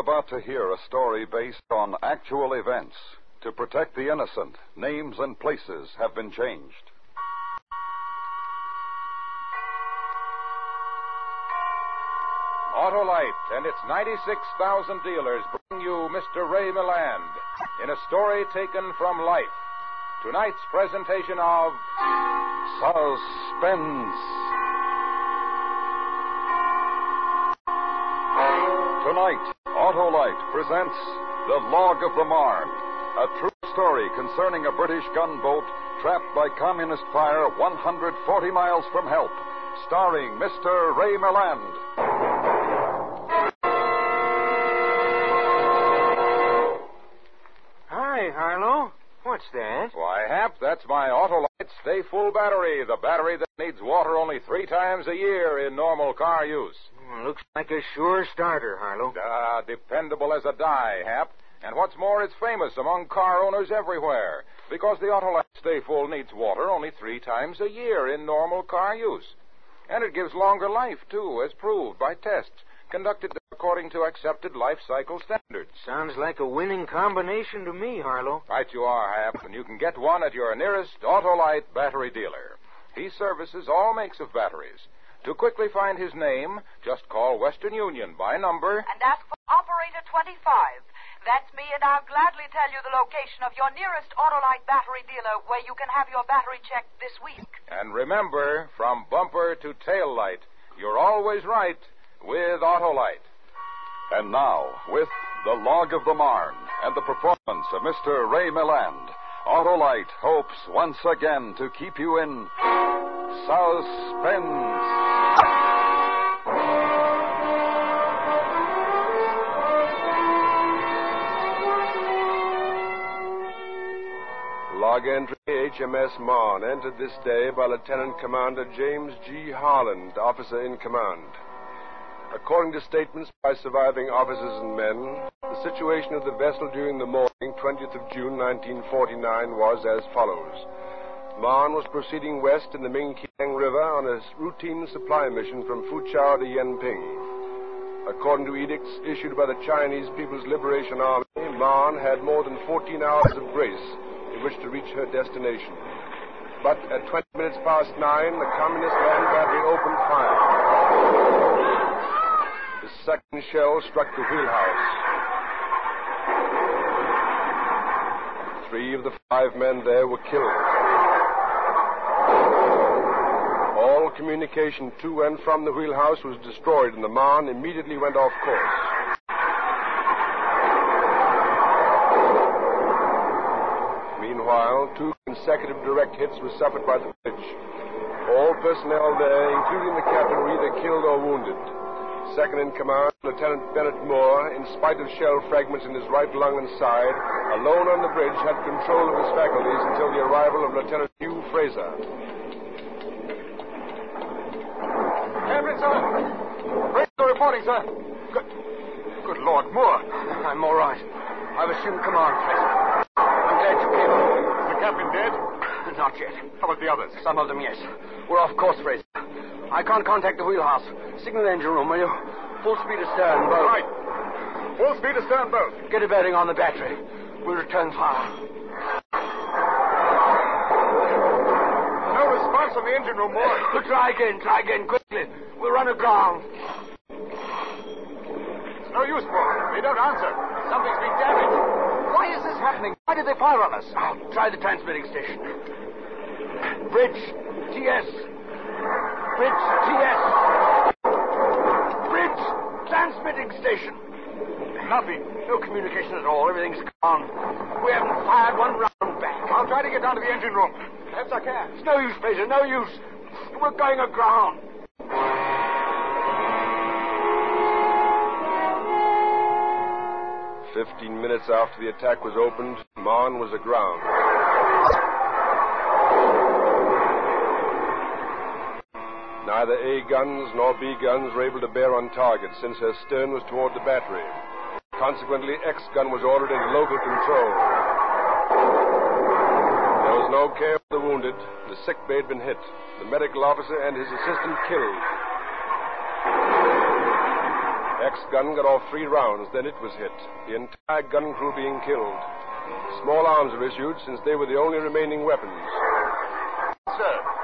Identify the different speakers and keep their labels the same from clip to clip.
Speaker 1: About to hear a story based on actual events. To protect the innocent, names and places have been changed.
Speaker 2: Autolite and its 96,000 dealers bring you Mr. Ray Milland in a story taken from life. Tonight's presentation of
Speaker 1: Suspense. Tonight, Autolite presents The Log of the Marne, a true story concerning a British gunboat trapped by communist fire 140 miles from help, starring Mr. Ray Milland.
Speaker 3: What's that?
Speaker 2: Why, Hap, that's my Autolite Sta-Ful battery, the battery that needs water only three times a year in normal car use.
Speaker 3: Hmm, looks like a sure starter, Harlow.
Speaker 2: Ah, dependable as a die, Hap. And what's more, it's famous among car owners everywhere because the Autolite Sta-Ful needs water only three times a year in normal car use. And it gives longer life, too, as proved by tests conducted according to accepted life cycle standards.
Speaker 3: Sounds like a winning combination to me, Harlow.
Speaker 2: Right you are, Hap, and you can get one at your nearest Autolite battery dealer. He services all makes of batteries. To quickly find his name, just call Western Union by number.
Speaker 4: and ask for operator 25. That's me, and I'll gladly tell you the location of your nearest Autolite battery dealer where you can have your battery checked this week.
Speaker 2: And remember, from bumper to tail light, you're always right with Autolite.
Speaker 1: And now, with The Log of the Marne and the performance of Mr. Ray Milland, Autolite hopes once again to keep you in suspense.
Speaker 5: Log entry HMS Marne, entered this day by Lieutenant Commander James G. Harland, officer in command. According to statements by surviving officers and men, the situation of the vessel during the morning, 20th of June 1949, was as follows. Marne was proceeding west in the Mingkiang River on a routine supply mission from Fuchao to Yenping. According to edicts issued by the Chinese People's Liberation Army, Marne had more than 14 hours of grace in which to reach her destination. But at 20 minutes past nine, the Communist land battery opened fire. Second shell struck the wheelhouse. Three of the five men there were killed. All communication to and from the wheelhouse was destroyed, and the Marne immediately went off course. Meanwhile, two consecutive direct hits were suffered by the bridge. All personnel there, including the captain, were either killed or wounded. Second in command, Lieutenant Bennett Moore, in spite of shell fragments in his right lung and side, alone on the bridge, had control of his faculties until the arrival of Lieutenant Hugh Fraser.
Speaker 6: Captain, sir. Fraser reporting, sir. Good, good Lord, Moore.
Speaker 3: I'm all right. I've assumed command, Fraser. I'm glad you came.
Speaker 6: Is the captain dead?
Speaker 3: Not yet.
Speaker 6: How about the others?
Speaker 3: Some of them, yes. We're off course, Fraser. I can't contact the wheelhouse. Signal the engine room, will you? Full speed astern, both.
Speaker 6: Right. Full speed astern both.
Speaker 3: Get a bearing on the battery. We'll return fire.
Speaker 6: No response from the engine room, Moore.
Speaker 3: We'll try again, try again, quickly. We'll run aground.
Speaker 6: It's no use, Moore. They don't answer. Something's been damaged.
Speaker 3: Why is this happening? Why did they fire on us? I'll try the transmitting station. Bridge, TS. Bridge, TS. Bridge, transmitting station.
Speaker 6: Nothing.
Speaker 3: No communication at all. Everything's gone. We haven't fired one round back.
Speaker 6: I'll try to get down to the engine room. Perhaps I can.
Speaker 3: It's no use, Fraser. No use. We're going aground.
Speaker 5: Fifteen minutes after the attack was opened, Marne was aground. Neither A guns nor B guns were able to bear on target since her stern was toward the battery. Consequently, X gun was ordered into local control. There was no care for the wounded. The sick bay had been hit. The medical officer and his assistant killed. X gun got off three rounds, then it was hit. The entire gun crew being killed. Small arms were issued since they were the only remaining weapons.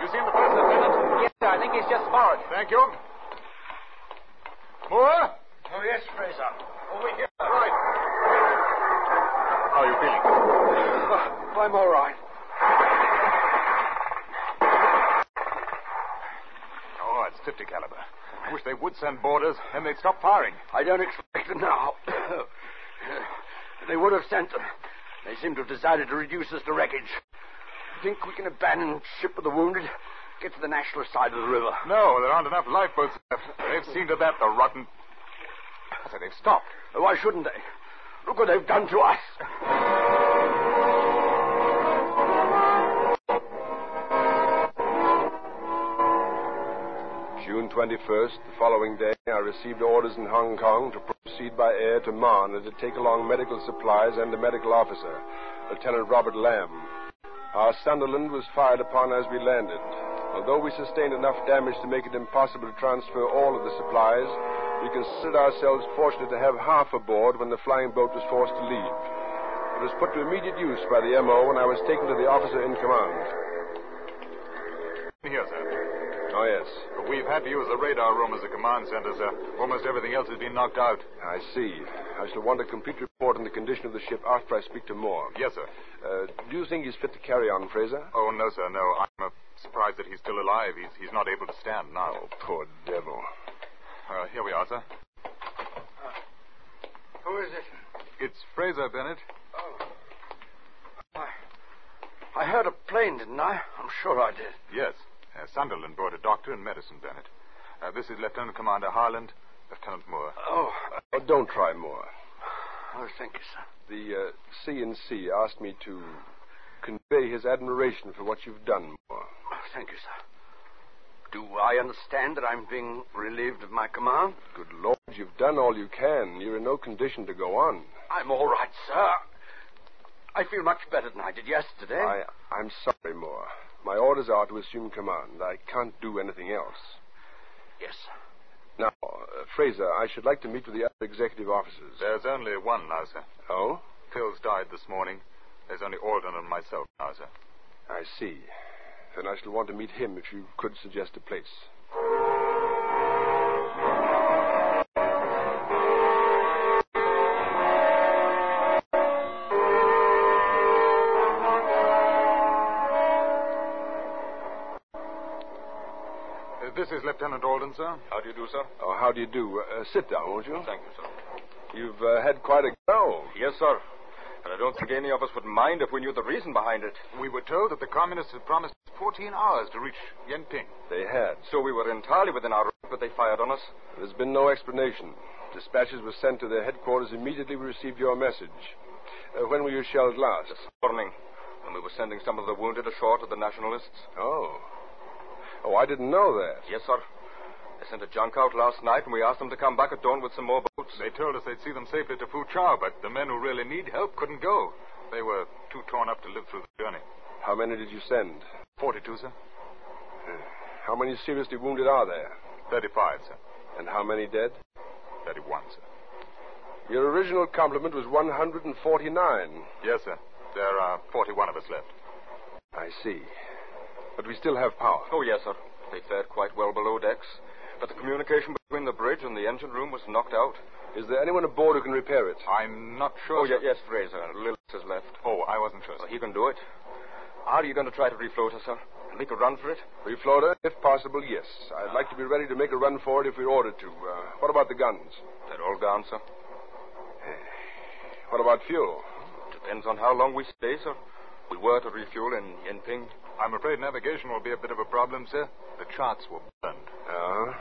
Speaker 6: Sir, you seen the first lieutenant?
Speaker 3: Yes, sir. I think he's just forward.
Speaker 6: Thank you. Moore?
Speaker 3: Oh, yes, Fraser.
Speaker 6: Over here. Right. How are you feeling?
Speaker 3: Oh, I'm all right.
Speaker 6: Oh, it's 50 caliber. I wish they would send boarders, then they'd stop firing.
Speaker 3: I don't expect them now. they would have sent them. They seem to have decided to reduce us to wreckage. Think we can abandon ship with the wounded? Get to the national side of the river.
Speaker 6: No, there aren't enough lifeboats left. They've seen to that, the rotten. I said they've stopped.
Speaker 3: Oh, why shouldn't they? Look what they've done to us.
Speaker 5: June 21st, the following day, I received orders in Hong Kong to proceed by air to Marne and to take along medical supplies and a medical officer, Lieutenant Robert Lamb. Our Sunderland was fired upon as we landed. Although we sustained enough damage to make it impossible to transfer all of the supplies, we considered ourselves fortunate to have half aboard when the flying boat was forced to leave. It was put to immediate use by the MO when I was taken to the officer in command.
Speaker 6: Here, sir.
Speaker 5: Oh, yes.
Speaker 6: But We've had to use the radar room as a command center, sir. Almost everything else has been knocked out.
Speaker 5: I see. I shall want a complete report on the condition of the ship after I speak to Moore.
Speaker 6: Yes, sir.
Speaker 5: Uh, do you think he's fit to carry on, Fraser?
Speaker 6: Oh, no, sir, no. I'm uh, surprised that he's still alive. He's, he's not able to stand now.
Speaker 5: Oh, poor devil.
Speaker 6: Uh, here we are, sir.
Speaker 3: Who is it?
Speaker 6: It's Fraser, Bennett.
Speaker 3: Oh. I, I heard a plane, didn't I? I'm sure I did.
Speaker 6: Yes. Uh, Sunderland brought a doctor and medicine, Bennett. Uh, this is Lieutenant Commander Harland, Lieutenant Moore.
Speaker 3: Oh.
Speaker 5: Oh, don't try Moore.
Speaker 3: Oh, thank you, sir.
Speaker 5: The uh, C-in-C asked me to convey his admiration for what you've done, Moore.
Speaker 3: Oh, thank you, sir. Do I understand that I'm being relieved of my command?
Speaker 5: Good Lord, you've done all you can. You're in no condition to go on.
Speaker 3: I'm all right, sir. I feel much better than I did yesterday.
Speaker 5: I, I'm sorry, Moore. My orders are to assume command. I can't do anything else.
Speaker 3: Yes, sir.
Speaker 5: Now, uh, Fraser, I should like to meet with the other executive officers.
Speaker 6: There's only one now, sir.
Speaker 5: Oh?
Speaker 6: Phil's died this morning. There's only Alden and myself now, sir.
Speaker 5: I see. Then I shall want to meet him if you could suggest a place.
Speaker 6: Lieutenant Alden, sir.
Speaker 2: How do you do, sir?
Speaker 5: Oh, how do you do? Uh, sit down, won't you?
Speaker 2: Thank you, sir.
Speaker 5: You've uh, had quite a go.
Speaker 2: Yes, sir. And I don't think any of us would mind if we knew the reason behind it.
Speaker 6: We were told that the communists had promised 14 hours to reach Yenping.
Speaker 5: They had.
Speaker 2: So we were entirely within our range, but they fired on us.
Speaker 5: There's been no explanation. Dispatches were sent to their headquarters immediately we received your message. Uh, when were you shelled last?
Speaker 2: This morning, when we were sending some of the wounded ashore to the nationalists.
Speaker 5: Oh. Oh, I didn't know that.
Speaker 2: Yes, sir. They sent a junk out last night, and we asked them to come back at dawn with some more boats.
Speaker 6: They told us they'd see them safely to Fu Foochow, but the men who really need help couldn't go. They were too torn up to live through the journey.
Speaker 5: How many did you send?
Speaker 6: 42, sir.
Speaker 5: Eh, how many seriously wounded are there?
Speaker 6: 35, sir.
Speaker 5: And how many dead?
Speaker 6: 31, sir.
Speaker 5: Your original complement was 149.
Speaker 6: Yes, sir. There are 41 of us left.
Speaker 5: I see. But we still have power.
Speaker 2: Oh, yes, sir. They fared quite well below decks. But the communication between the bridge and the engine room was knocked out.
Speaker 5: Is there anyone aboard who can repair it?
Speaker 6: I'm not sure.
Speaker 2: Oh,
Speaker 6: sir.
Speaker 2: yes, Fraser. Lillis is left.
Speaker 6: Oh, I wasn't sure,
Speaker 2: Well,
Speaker 6: sir.
Speaker 2: he can do it. Are you going to try to refloat her, sir? Make a run for it?
Speaker 5: Refloater, if possible, yes. I'd like to be ready to make a run for it if we're ordered to. Uh, what about the guns?
Speaker 2: They're all gone, sir.
Speaker 5: What about fuel?
Speaker 2: Depends on how long we stay, sir. We were to refuel in Yenping.
Speaker 6: I'm afraid navigation will be a bit of a problem, sir. The charts were burned.
Speaker 5: Uh-huh.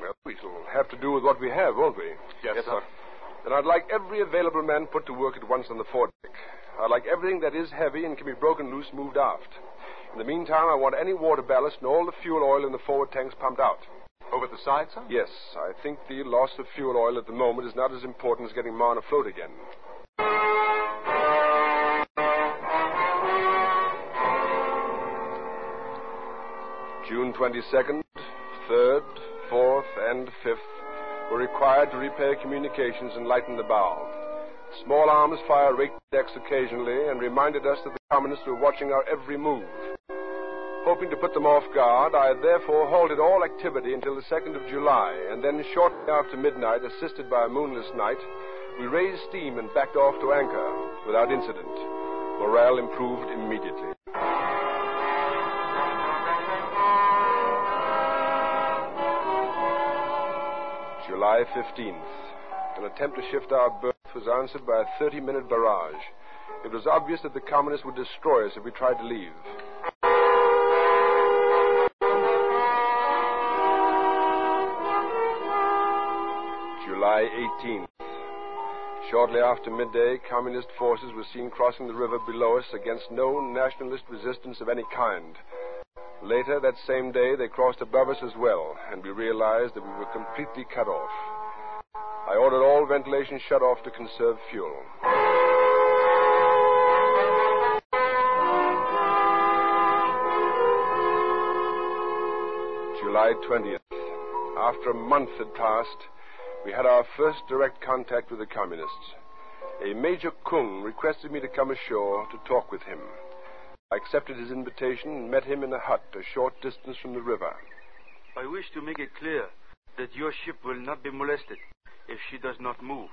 Speaker 5: Well, we shall have to do with what we have, won't we?
Speaker 6: Yes,
Speaker 2: Yes,
Speaker 6: sir.
Speaker 2: sir.
Speaker 5: Then I'd like every available man put to work at once on the foredeck. I'd like everything that is heavy and can be broken loose moved aft. In the meantime, I want any water ballast and all the fuel oil in the forward tanks pumped out.
Speaker 6: Over the side, sir?
Speaker 5: Yes, I think the loss of fuel oil at the moment is not as important as getting Marne afloat again. June 22nd, 3rd, 4th, and 5th were required to repair communications and lighten the bow. Small arms fire raked decks occasionally and reminded us that the communists were watching our every move. Hoping to put them off guard, I therefore halted all activity until the 2nd of July, and then shortly after midnight, assisted by a moonless night, we raised steam and backed off to anchor without incident. Morale improved immediately. July 15th. An attempt to shift our berth was answered by a 30 minute barrage. It was obvious that the communists would destroy us if we tried to leave. July 18th. Shortly after midday, communist forces were seen crossing the river below us against no nationalist resistance of any kind. Later that same day, they crossed above us as well, and we realized that we were completely cut off. I ordered all ventilation shut off to conserve fuel. July 20th. After a month had passed, we had our first direct contact with the communists. A Major Kung requested me to come ashore to talk with him. I accepted his invitation and met him in a hut a short distance from the river.
Speaker 7: I wish to make it clear that your ship will not be molested if she does not move,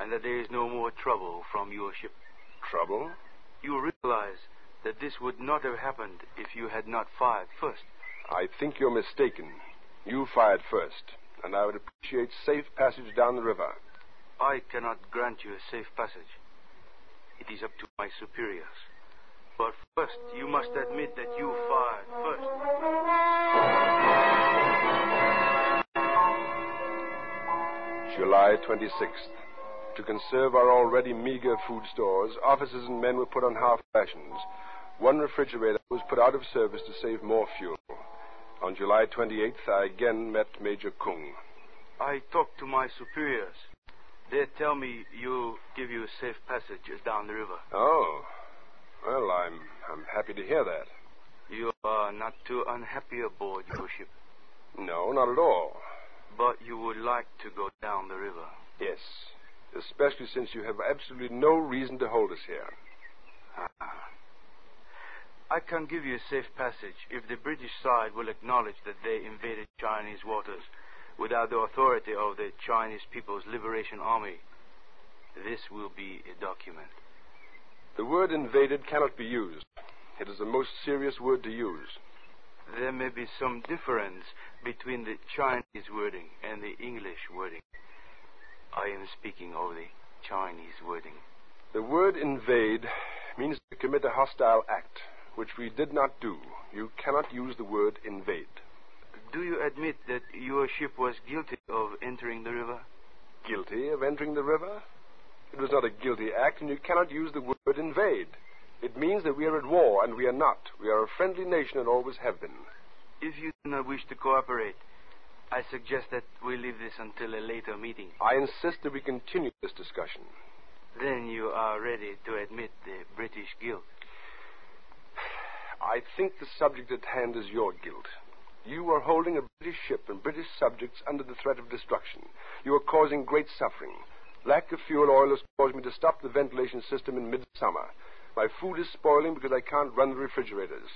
Speaker 7: and that there is no more trouble from your ship.
Speaker 5: Trouble?
Speaker 7: You realize that this would not have happened if you had not fired first.
Speaker 5: I think you're mistaken. You fired first, and I would appreciate safe passage down the river.
Speaker 7: I cannot grant you a safe passage. It is up to my superiors. But first, you must admit that you fired first.
Speaker 5: July 26th. To conserve our already meager food stores, officers and men were put on half rations. One refrigerator was put out of service to save more fuel. On July 28th, I again met Major Kung.
Speaker 7: I talked to my superiors. They tell me you give you a safe passage down the river.
Speaker 5: Oh. Well, I'm I'm happy to hear that.
Speaker 7: You are not too unhappy aboard your ship,
Speaker 5: No, not at all.
Speaker 7: but you would like to go down the river.
Speaker 5: Yes. Especially since you have absolutely no reason to hold us here.
Speaker 7: Ah. I can give you a safe passage if the British side will acknowledge that they invaded Chinese waters without the authority of the Chinese People's Liberation Army. This will be a document.
Speaker 5: The word invaded cannot be used. It is the most serious word to use.
Speaker 7: There may be some difference between the Chinese wording and the English wording. I am speaking of the Chinese wording.
Speaker 5: The word invade means to commit a hostile act, which we did not do. You cannot use the word invade.
Speaker 7: Do you admit that your ship was guilty of entering the river?
Speaker 5: Guilty of entering the river? It was not a guilty act, and you cannot use the word invade. It means that we are at war, and we are not. We are a friendly nation and always have been.
Speaker 7: If you do not wish to cooperate, I suggest that we leave this until a later meeting.
Speaker 5: I insist that we continue this discussion.
Speaker 7: Then you are ready to admit the British guilt.
Speaker 5: I think the subject at hand is your guilt. You are holding a British ship and British subjects under the threat of destruction. You are causing great suffering. Lack of fuel oil has caused me to stop the ventilation system in midsummer. My food is spoiling because I can't run the refrigerators.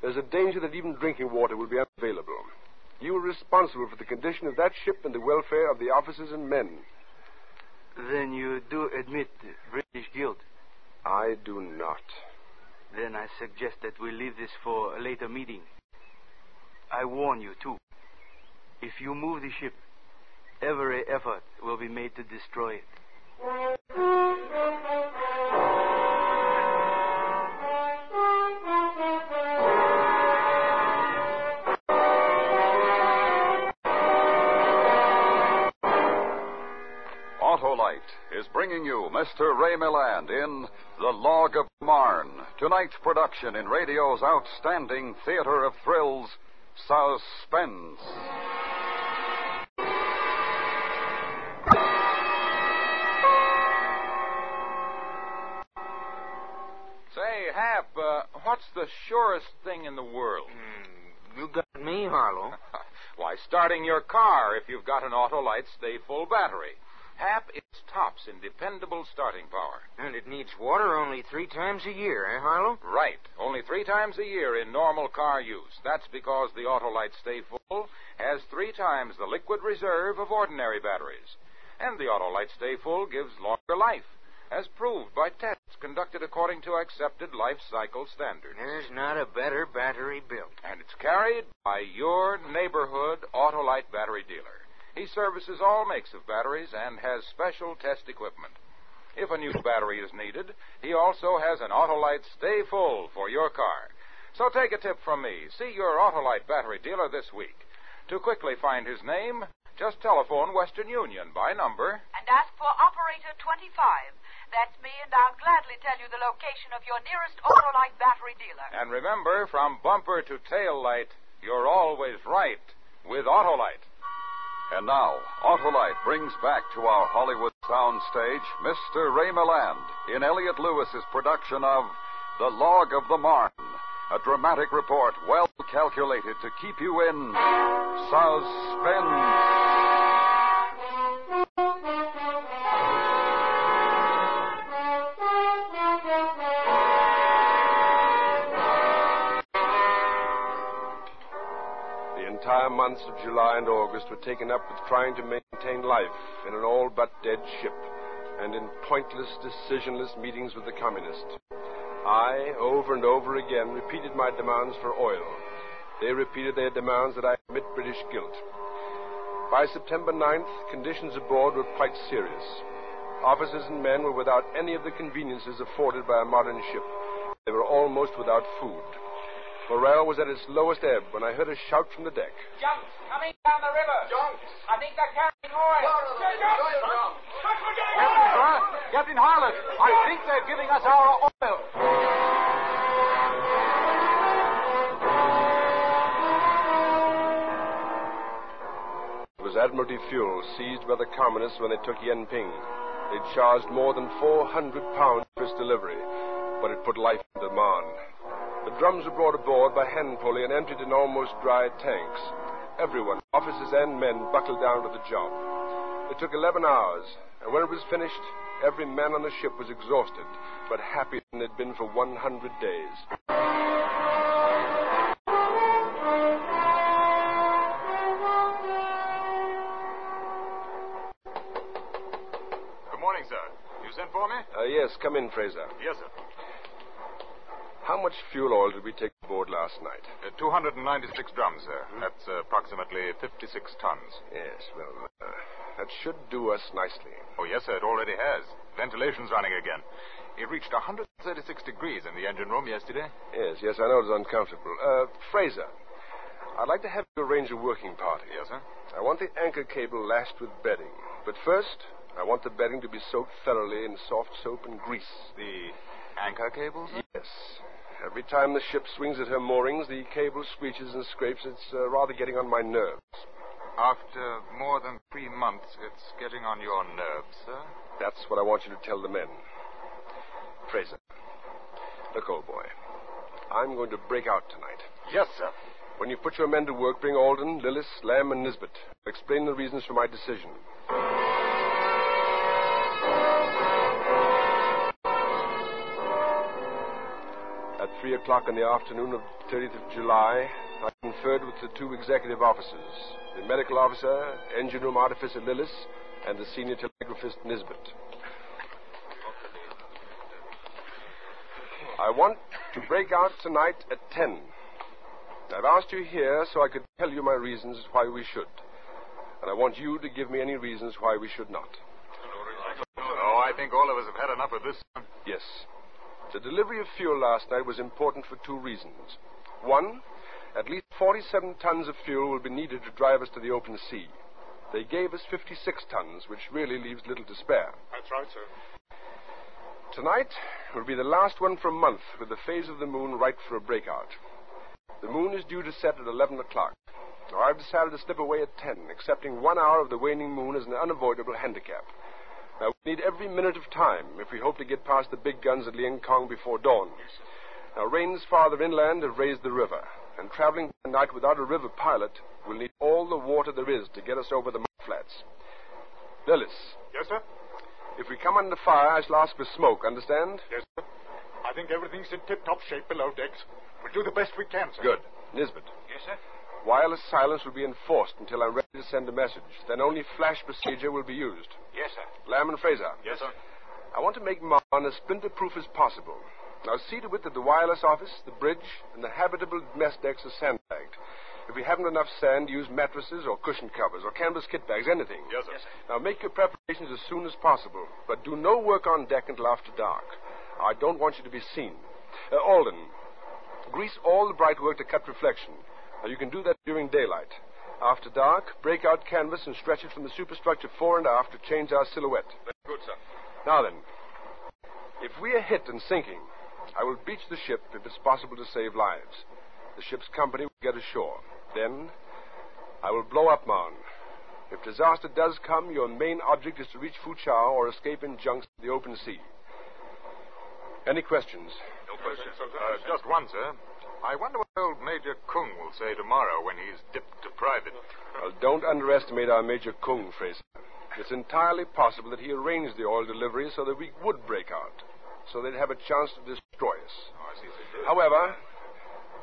Speaker 5: There's a danger that even drinking water will be unavailable. You are responsible for the condition of that ship and the welfare of the officers and men.
Speaker 7: Then you do admit British guilt.
Speaker 5: I do not.
Speaker 7: Then I suggest that we leave this for a later meeting. I warn you, too. If you move the ship, every effort will be made to destroy it.
Speaker 1: Autolite, is bringing you Mr. Ray Milland in The Log of Marne, tonight's production in radio's outstanding theater of thrills, Suspense.
Speaker 2: What's the surest thing in the world?
Speaker 8: Hmm, you got me, Harlow.
Speaker 2: Why, starting your car if you've got an Autolite Stay Full battery. Hap, it's tops in dependable starting power.
Speaker 8: And it needs water only three times a year, eh, Harlow?
Speaker 2: Right. Only three times a year in normal car use. That's because the Autolite Sta-Ful has three times the liquid reserve of ordinary batteries. And the Autolite Sta-Ful gives longer life, as proved by tests conducted according to accepted life cycle standards.
Speaker 8: There's not a better battery built.
Speaker 2: And it's carried by your neighborhood Autolite battery dealer. He services all makes of batteries and has special test equipment. If a new battery is needed, he also has an Autolite Sta-Ful for your car. So take a tip from me. See your Autolite battery dealer this week. To quickly find his name, just telephone Western Union by number.
Speaker 4: And ask for operator 25. That's me, and I'll gladly tell you the location of your nearest Autolite battery dealer.
Speaker 2: And remember, from bumper to tail light, you're always right with Autolite.
Speaker 1: And now, Autolite brings back to our Hollywood soundstage Mr. Ray Milland in Elliott Lewis's production of The Log of the Marne, a dramatic report well calculated to keep you in suspense.
Speaker 5: Entire months of July and August were taken up with trying to maintain life in an all but dead ship and in pointless, decisionless meetings with the communists. I, over and over again, repeated my demands for oil. They repeated their demands that I admit British guilt. By September 9th, conditions aboard were quite serious. Officers and men were without any of the conveniences afforded by a modern ship. They were almost without food. Morale was at its lowest ebb when I heard a shout from the deck.
Speaker 9: Junks coming down the river. Junks. I think they're carrying oil.
Speaker 6: Captain, sir. Captain Harland, I think they're giving us our oil.
Speaker 5: It was Admiralty fuel seized by the communists when they took Yenping. They charged more than 400 pounds for its delivery, but it put life into Marne. The drums were brought aboard by hand pulley and emptied in almost dry tanks. Everyone, officers and men, buckled down to the job. It took 11 hours, and when it was finished, every man on the ship was exhausted, but happier than had been for 100 days.
Speaker 6: Good morning, sir. You sent for me?
Speaker 5: Uh, yes, come in, Fraser.
Speaker 6: Yes, sir.
Speaker 5: How much fuel oil did we take aboard last night?
Speaker 6: Uh, 296 drums, sir. That's uh, approximately 56 tons.
Speaker 5: Yes, well, uh, that should do us nicely.
Speaker 6: Oh, yes, sir, it already has. Ventilation's running again. It reached 136 degrees in the engine room yesterday.
Speaker 5: Yes, yes, I know it's uncomfortable. Uh, Fraser, I'd like to have you arrange a working party.
Speaker 6: Yes, sir.
Speaker 5: I want the anchor cable lashed with bedding. But first, I want the bedding to be soaked thoroughly in soft soap and grease.
Speaker 6: The anchor cable.
Speaker 5: Yes. Every time the ship swings at her moorings, the cable screeches and scrapes. It's uh, rather getting on my nerves.
Speaker 6: After more than three months, it's getting on your nerves, sir.
Speaker 5: That's what I want you to tell the men. Fraser, look, old boy, I'm going to break out tonight.
Speaker 6: Yes, sir.
Speaker 5: When you put your men to work, bring Alden, Lillis, Lamb, and Nisbet. Explain the reasons for my decision. 3 o'clock in the afternoon of 30th of July, I conferred with the two executive officers the medical officer, engine room artificer Lillis, and the senior telegraphist Nisbet. I want to break out tonight at 10. I've asked you here so I could tell you my reasons why we should. And I want you to give me any reasons why we should not.
Speaker 6: Oh, I think all of us have had enough of this.
Speaker 5: Yes. The delivery of fuel last night was important for two reasons. One, at least 47 tons of fuel will be needed to drive us to the open sea. They gave us 56 tons, which really leaves little to spare.
Speaker 6: That's right, sir.
Speaker 5: Tonight will be the last one for a month with the phase of the moon right for a breakout. The moon is due to set at 11 o'clock. Now, I've decided to slip away at 10, accepting one hour of the waning moon as an unavoidable handicap. Now, we need every minute of time if we hope to get past the big guns at Liang Kong before dawn. Now, rains farther inland have raised the river, and traveling by night without a river pilot will need all the water there is to get us over the mud flats. Lillis,
Speaker 6: Yes, sir?
Speaker 5: if we come under fire, I shall ask for smoke, understand?
Speaker 6: Yes, sir. I think everything's in tip-top shape below decks. We'll do the best we can, sir.
Speaker 5: Good. Nisbet.
Speaker 6: Yes, sir?
Speaker 5: Wireless silence will be enforced until I'm ready to send a message. Then only flash procedure will be used.
Speaker 6: Yes, sir.
Speaker 5: Lamb and Fraser.
Speaker 6: Yes, sir.
Speaker 5: I want to make Marne as splinter-proof as possible. Now see to it that the wireless office, the bridge, and the habitable mess decks are sandbagged. If we haven't enough sand, use mattresses or cushion covers or canvas kit bags, anything.
Speaker 6: Yes, sir.
Speaker 5: Now make your preparations as soon as possible, but do no work on deck until after dark. I don't want you to be seen. Uh, Alden, grease all the bright work to cut reflection. Now you can do that during daylight. After dark, break out canvas and stretch it from the superstructure fore and aft to change our silhouette.
Speaker 6: Very good, sir.
Speaker 5: Now then, if we are hit and sinking, I will beach the ship if it's possible to save lives. The ship's company will get ashore. Then I will blow up Marne. If disaster does come, your main object is to reach Fuchao or escape in junks to the open sea. Any questions?
Speaker 6: No questions, sir. Uh, just one, sir. I wonder what old Major Kung will say tomorrow when he's dipped to private.
Speaker 5: Well, don't underestimate our Major Kung, Fraser. It's entirely possible that he arranged the oil delivery so that we would break out, so they'd have a chance to destroy us.
Speaker 6: Oh, I see.
Speaker 5: However,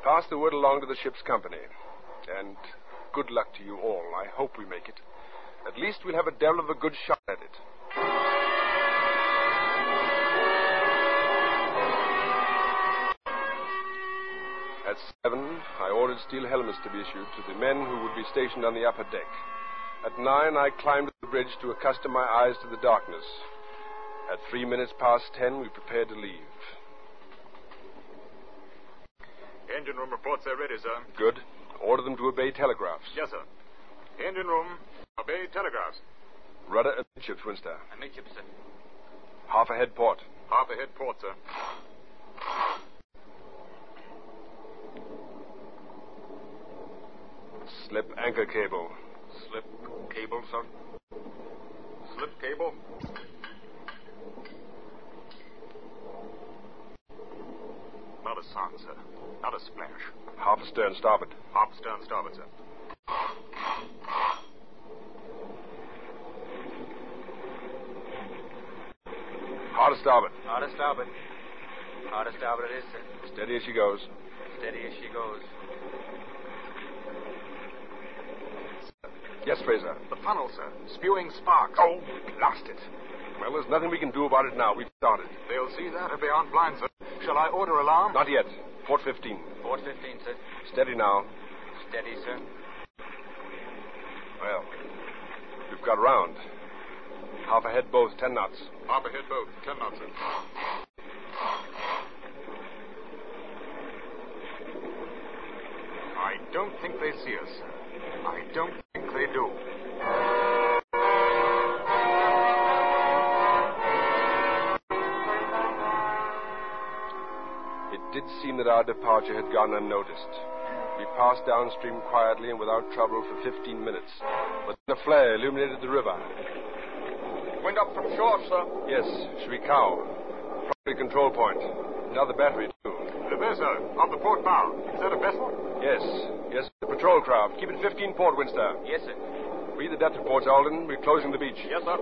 Speaker 5: pass the word along to the ship's company. And good luck to you all. I hope we make it. At least we'll have a devil of a good shot at it. Ordered steel helmets to be issued to the men who would be stationed on the upper deck. At nine, I climbed the bridge to accustom my eyes to the darkness. At three minutes past ten, we prepared to leave.
Speaker 6: Engine room reports are ready, sir.
Speaker 5: Good. Order them to obey telegraphs.
Speaker 6: Yes, sir. Engine room, obey telegraphs.
Speaker 5: Rudder amidships, Winster.
Speaker 8: Amidships, sir.
Speaker 5: Half ahead port.
Speaker 6: Half ahead port, sir.
Speaker 5: Slip anchor cable.
Speaker 6: Slip cable, sir. Slip cable. Not a sound, sir. Not a splash.
Speaker 5: Half astern starboard.
Speaker 6: Hop stern starboard, sir.
Speaker 5: Hard starboard.
Speaker 8: Hard to starboard. Hard to starboard it is, sir.
Speaker 5: Steady as she goes.
Speaker 8: Steady as she goes.
Speaker 5: Yes, Fraser.
Speaker 6: The funnel, sir. Spewing sparks.
Speaker 5: Oh, blast it. Well, there's nothing we can do about it now. We've started.
Speaker 6: They'll see that if they aren't blind, sir. Shall I order alarm?
Speaker 5: Not yet. Port 15.
Speaker 8: Port 15, sir.
Speaker 5: Steady now.
Speaker 8: Steady, sir.
Speaker 5: Well, we've got round. Half ahead both, ten knots.
Speaker 6: Half ahead both. Ten knots, sir. I don't think they see us, sir. I don't think they do.
Speaker 5: It did seem that our departure had gone unnoticed. We passed downstream quietly and without trouble for 15 minutes. But then a flare illuminated the river.
Speaker 6: Wind up from shore, sir.
Speaker 5: Yes, Shrikau. Primary control point. Another battery, too.
Speaker 6: There, sir. Off the port bow. Is that a vessel?
Speaker 5: Yes, yes, the patrol craft. Keep it 15 port, Winster.
Speaker 8: Yes, sir.
Speaker 5: Read the depth reports, Alden. We're closing the beach.
Speaker 6: Yes, sir.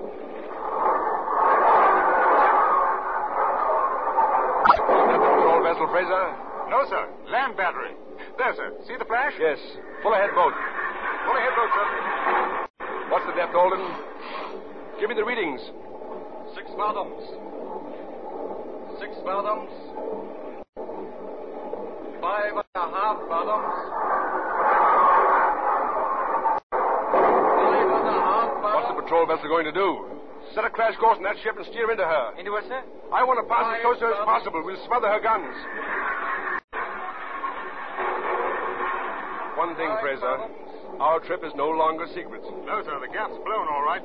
Speaker 5: Patrol vessel, Fraser?
Speaker 6: No, sir. Land battery. There, sir. See the flash?
Speaker 5: Yes. Full ahead boat.
Speaker 6: Full ahead boat, sir.
Speaker 5: What's the depth, Alden? Give me the readings.
Speaker 9: Six fathoms. Six fathoms. Five and a half fathoms. Five and a half
Speaker 5: What's the patrol vessel going to do? Set a crash course in that ship and steer into her.
Speaker 8: Into what, sir?
Speaker 5: I want to pass as close to her as possible. We'll smother her guns. One thing,
Speaker 9: Five
Speaker 5: Fraser.
Speaker 9: fathoms.
Speaker 5: One thing,
Speaker 9: Five
Speaker 5: Fraser.
Speaker 9: fathoms.
Speaker 5: Our trip is no longer secret.
Speaker 6: No, sir, the gap's blown all right.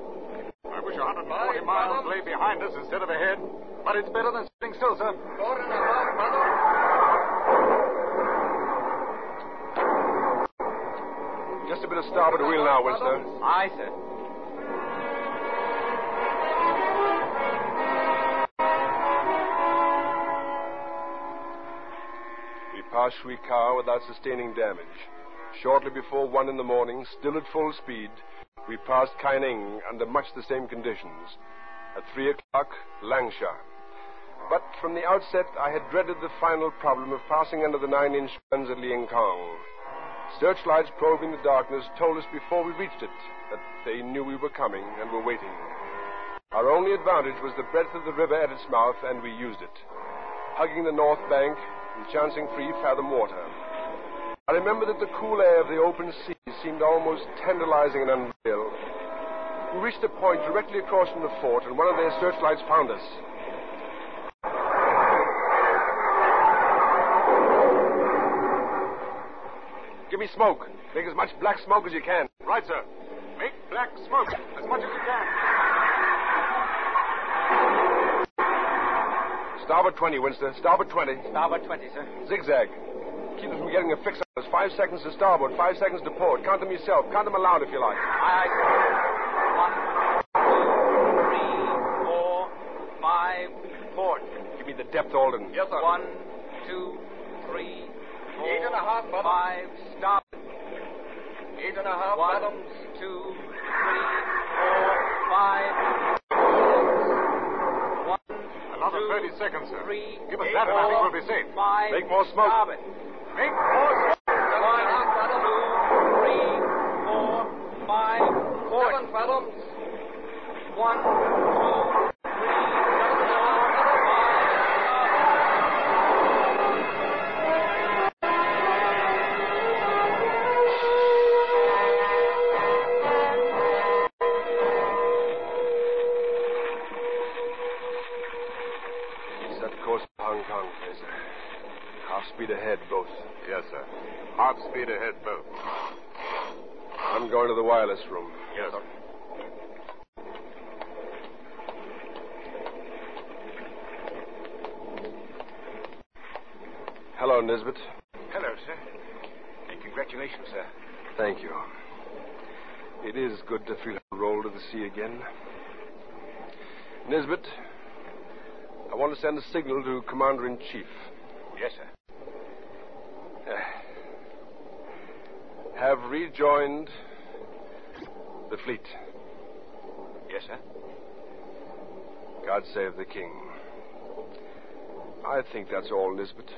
Speaker 6: I wish 140 miles lay behind us instead of ahead. But it's better than sitting still, sir. Four and a half
Speaker 5: Just bit of starboard wheel now, Winston.
Speaker 8: Aye, sir.
Speaker 5: We passed Shui Shuikar without sustaining damage. Shortly before one in the morning, still at full speed, we passed Kaining under much the same conditions. At three o'clock, Langsha. But from the outset, I had dreaded the final problem of passing under the nine-inch guns at Liankong. Searchlights probing the darkness told us before we reached it that they knew we were coming and were waiting. Our only advantage was the breadth of the river at its mouth, and we used it, hugging the north bank and chancing free fathom water. I remember that the cool air of the open sea seemed almost tantalizing and unreal. We reached a point directly across from the fort, and one of their searchlights found us. Me smoke. Make as much black smoke as you can.
Speaker 6: Right, sir. Make black smoke as much as you can.
Speaker 5: Starboard 20, Winston. Starboard 20.
Speaker 8: Starboard 20, sir.
Speaker 5: Zigzag. Keep us from getting a fix on us. Five seconds to starboard, five seconds to port. Count them yourself. Count them aloud if you like.
Speaker 8: Aye, aye, sir. One, two, three, four, five, port.
Speaker 5: Give me the depth, Alden.
Speaker 8: Yes, sir. One, two, three,
Speaker 9: Eight and a half fathoms.
Speaker 8: five, stop.
Speaker 9: Eight and a half
Speaker 8: One,
Speaker 9: fathoms.
Speaker 8: two, three, four, five. One,
Speaker 6: Another
Speaker 8: two,
Speaker 6: 30 seconds, sir.
Speaker 8: three,
Speaker 6: Give us that and I think we'll be safe.
Speaker 8: Five,
Speaker 5: Make more smoke.
Speaker 8: Starboard.
Speaker 5: Speed ahead, both. I'm going to the wireless room.
Speaker 6: Yes, sir.
Speaker 5: Hello, Nisbet.
Speaker 6: Hello, sir. And congratulations, sir.
Speaker 5: Thank you. It is good to feel a roll to the sea again. Nisbet, I want to send a signal to Commander in Chief.
Speaker 6: Yes, sir.
Speaker 5: Have rejoined the fleet.
Speaker 6: Yes, sir.
Speaker 5: God save the King. I think that's all, Nisbet.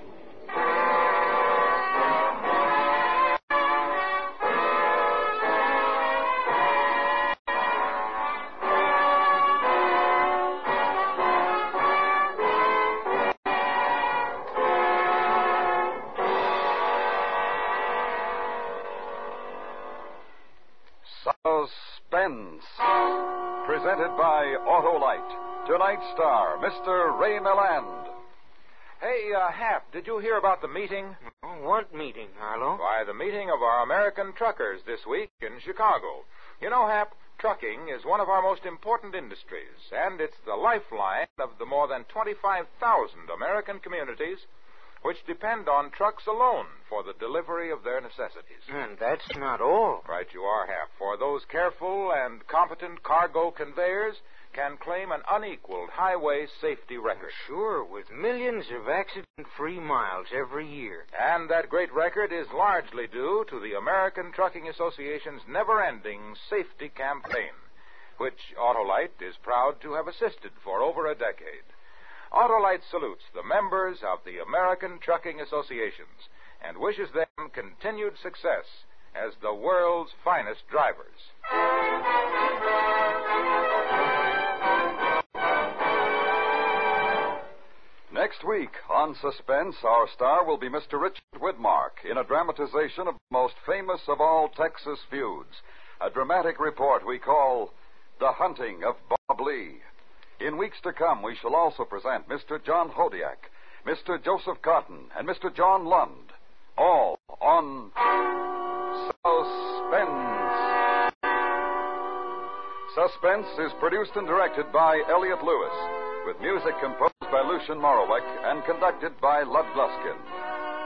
Speaker 1: Tonight's star, Mr. Ray Milland.
Speaker 2: Hey, uh, Hap, did you hear about the meeting?
Speaker 7: What meeting, Harlow?
Speaker 2: Why, the meeting of our American truckers this week in Chicago. You know, Hap, trucking is one of our most important industries, and it's the lifeline of the more than 25,000 American communities which depend on trucks alone for the delivery of their necessities.
Speaker 7: And that's not all.
Speaker 2: Right you are, Hap. For those careful and competent cargo conveyors can claim an unequaled highway safety record.
Speaker 7: Sure, with millions of accident-free miles every year.
Speaker 2: And that great record is largely due to the American Trucking Association's never-ending safety campaign, which Autolite is proud to have assisted for over a decade. Autolite salutes the members of the American Trucking Associations and wishes them continued success as the world's finest drivers.
Speaker 1: Next week on Suspense, our star will be Mr. Richard Widmark in a dramatization of the most famous of all Texas feuds, a dramatic report we call The Hunting of Bob Lee. In weeks to come, we shall also present Mr. John Hodiak, Mr. Joseph Cotten, and Mr. John Lund, all on Suspense. Suspense. Is produced and directed by Elliott Lewis, with music composed by Lucien Moraweck and conducted by Lud Gluskin.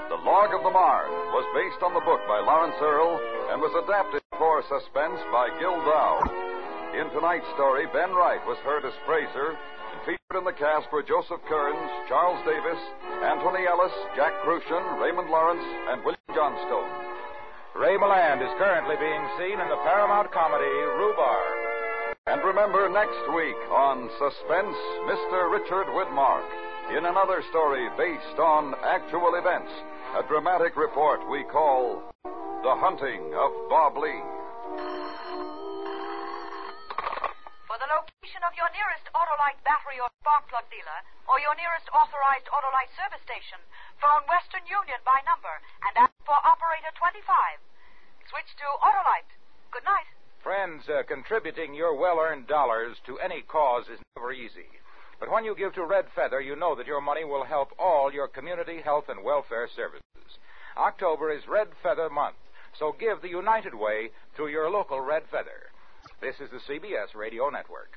Speaker 1: The Log of the Marne was based on the book by Lawrence Earl and was adapted for Suspense by Gil Doud. In tonight's story, Ben Wright was heard as Fraser, and featured in the cast were Joseph Kearns, Charles Davis, Anthony Ellis, Jack Kruschen, Raymond Lawrence, and William Johnstone.
Speaker 2: Ray Milland is currently being seen in the Paramount comedy Rhubarb.
Speaker 1: And remember next week on Suspense, Mr. Richard Widmark, in another story based on actual events, a dramatic report we call The Hunting of Bob Lee.
Speaker 4: Location of your nearest Autolite battery or spark plug dealer, or your nearest authorized Autolite service station, phone Western Union by number and ask for operator 25. Switch to Autolite. Good night.
Speaker 2: Friends, uh, contributing your well earned dollars to any cause is never easy. But when you give to Red Feather, you know that your money will help all your community health and welfare services. October is Red Feather Month, so give the United Way through your local Red Feather. This is the CBS Radio Network.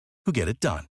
Speaker 10: who get it done.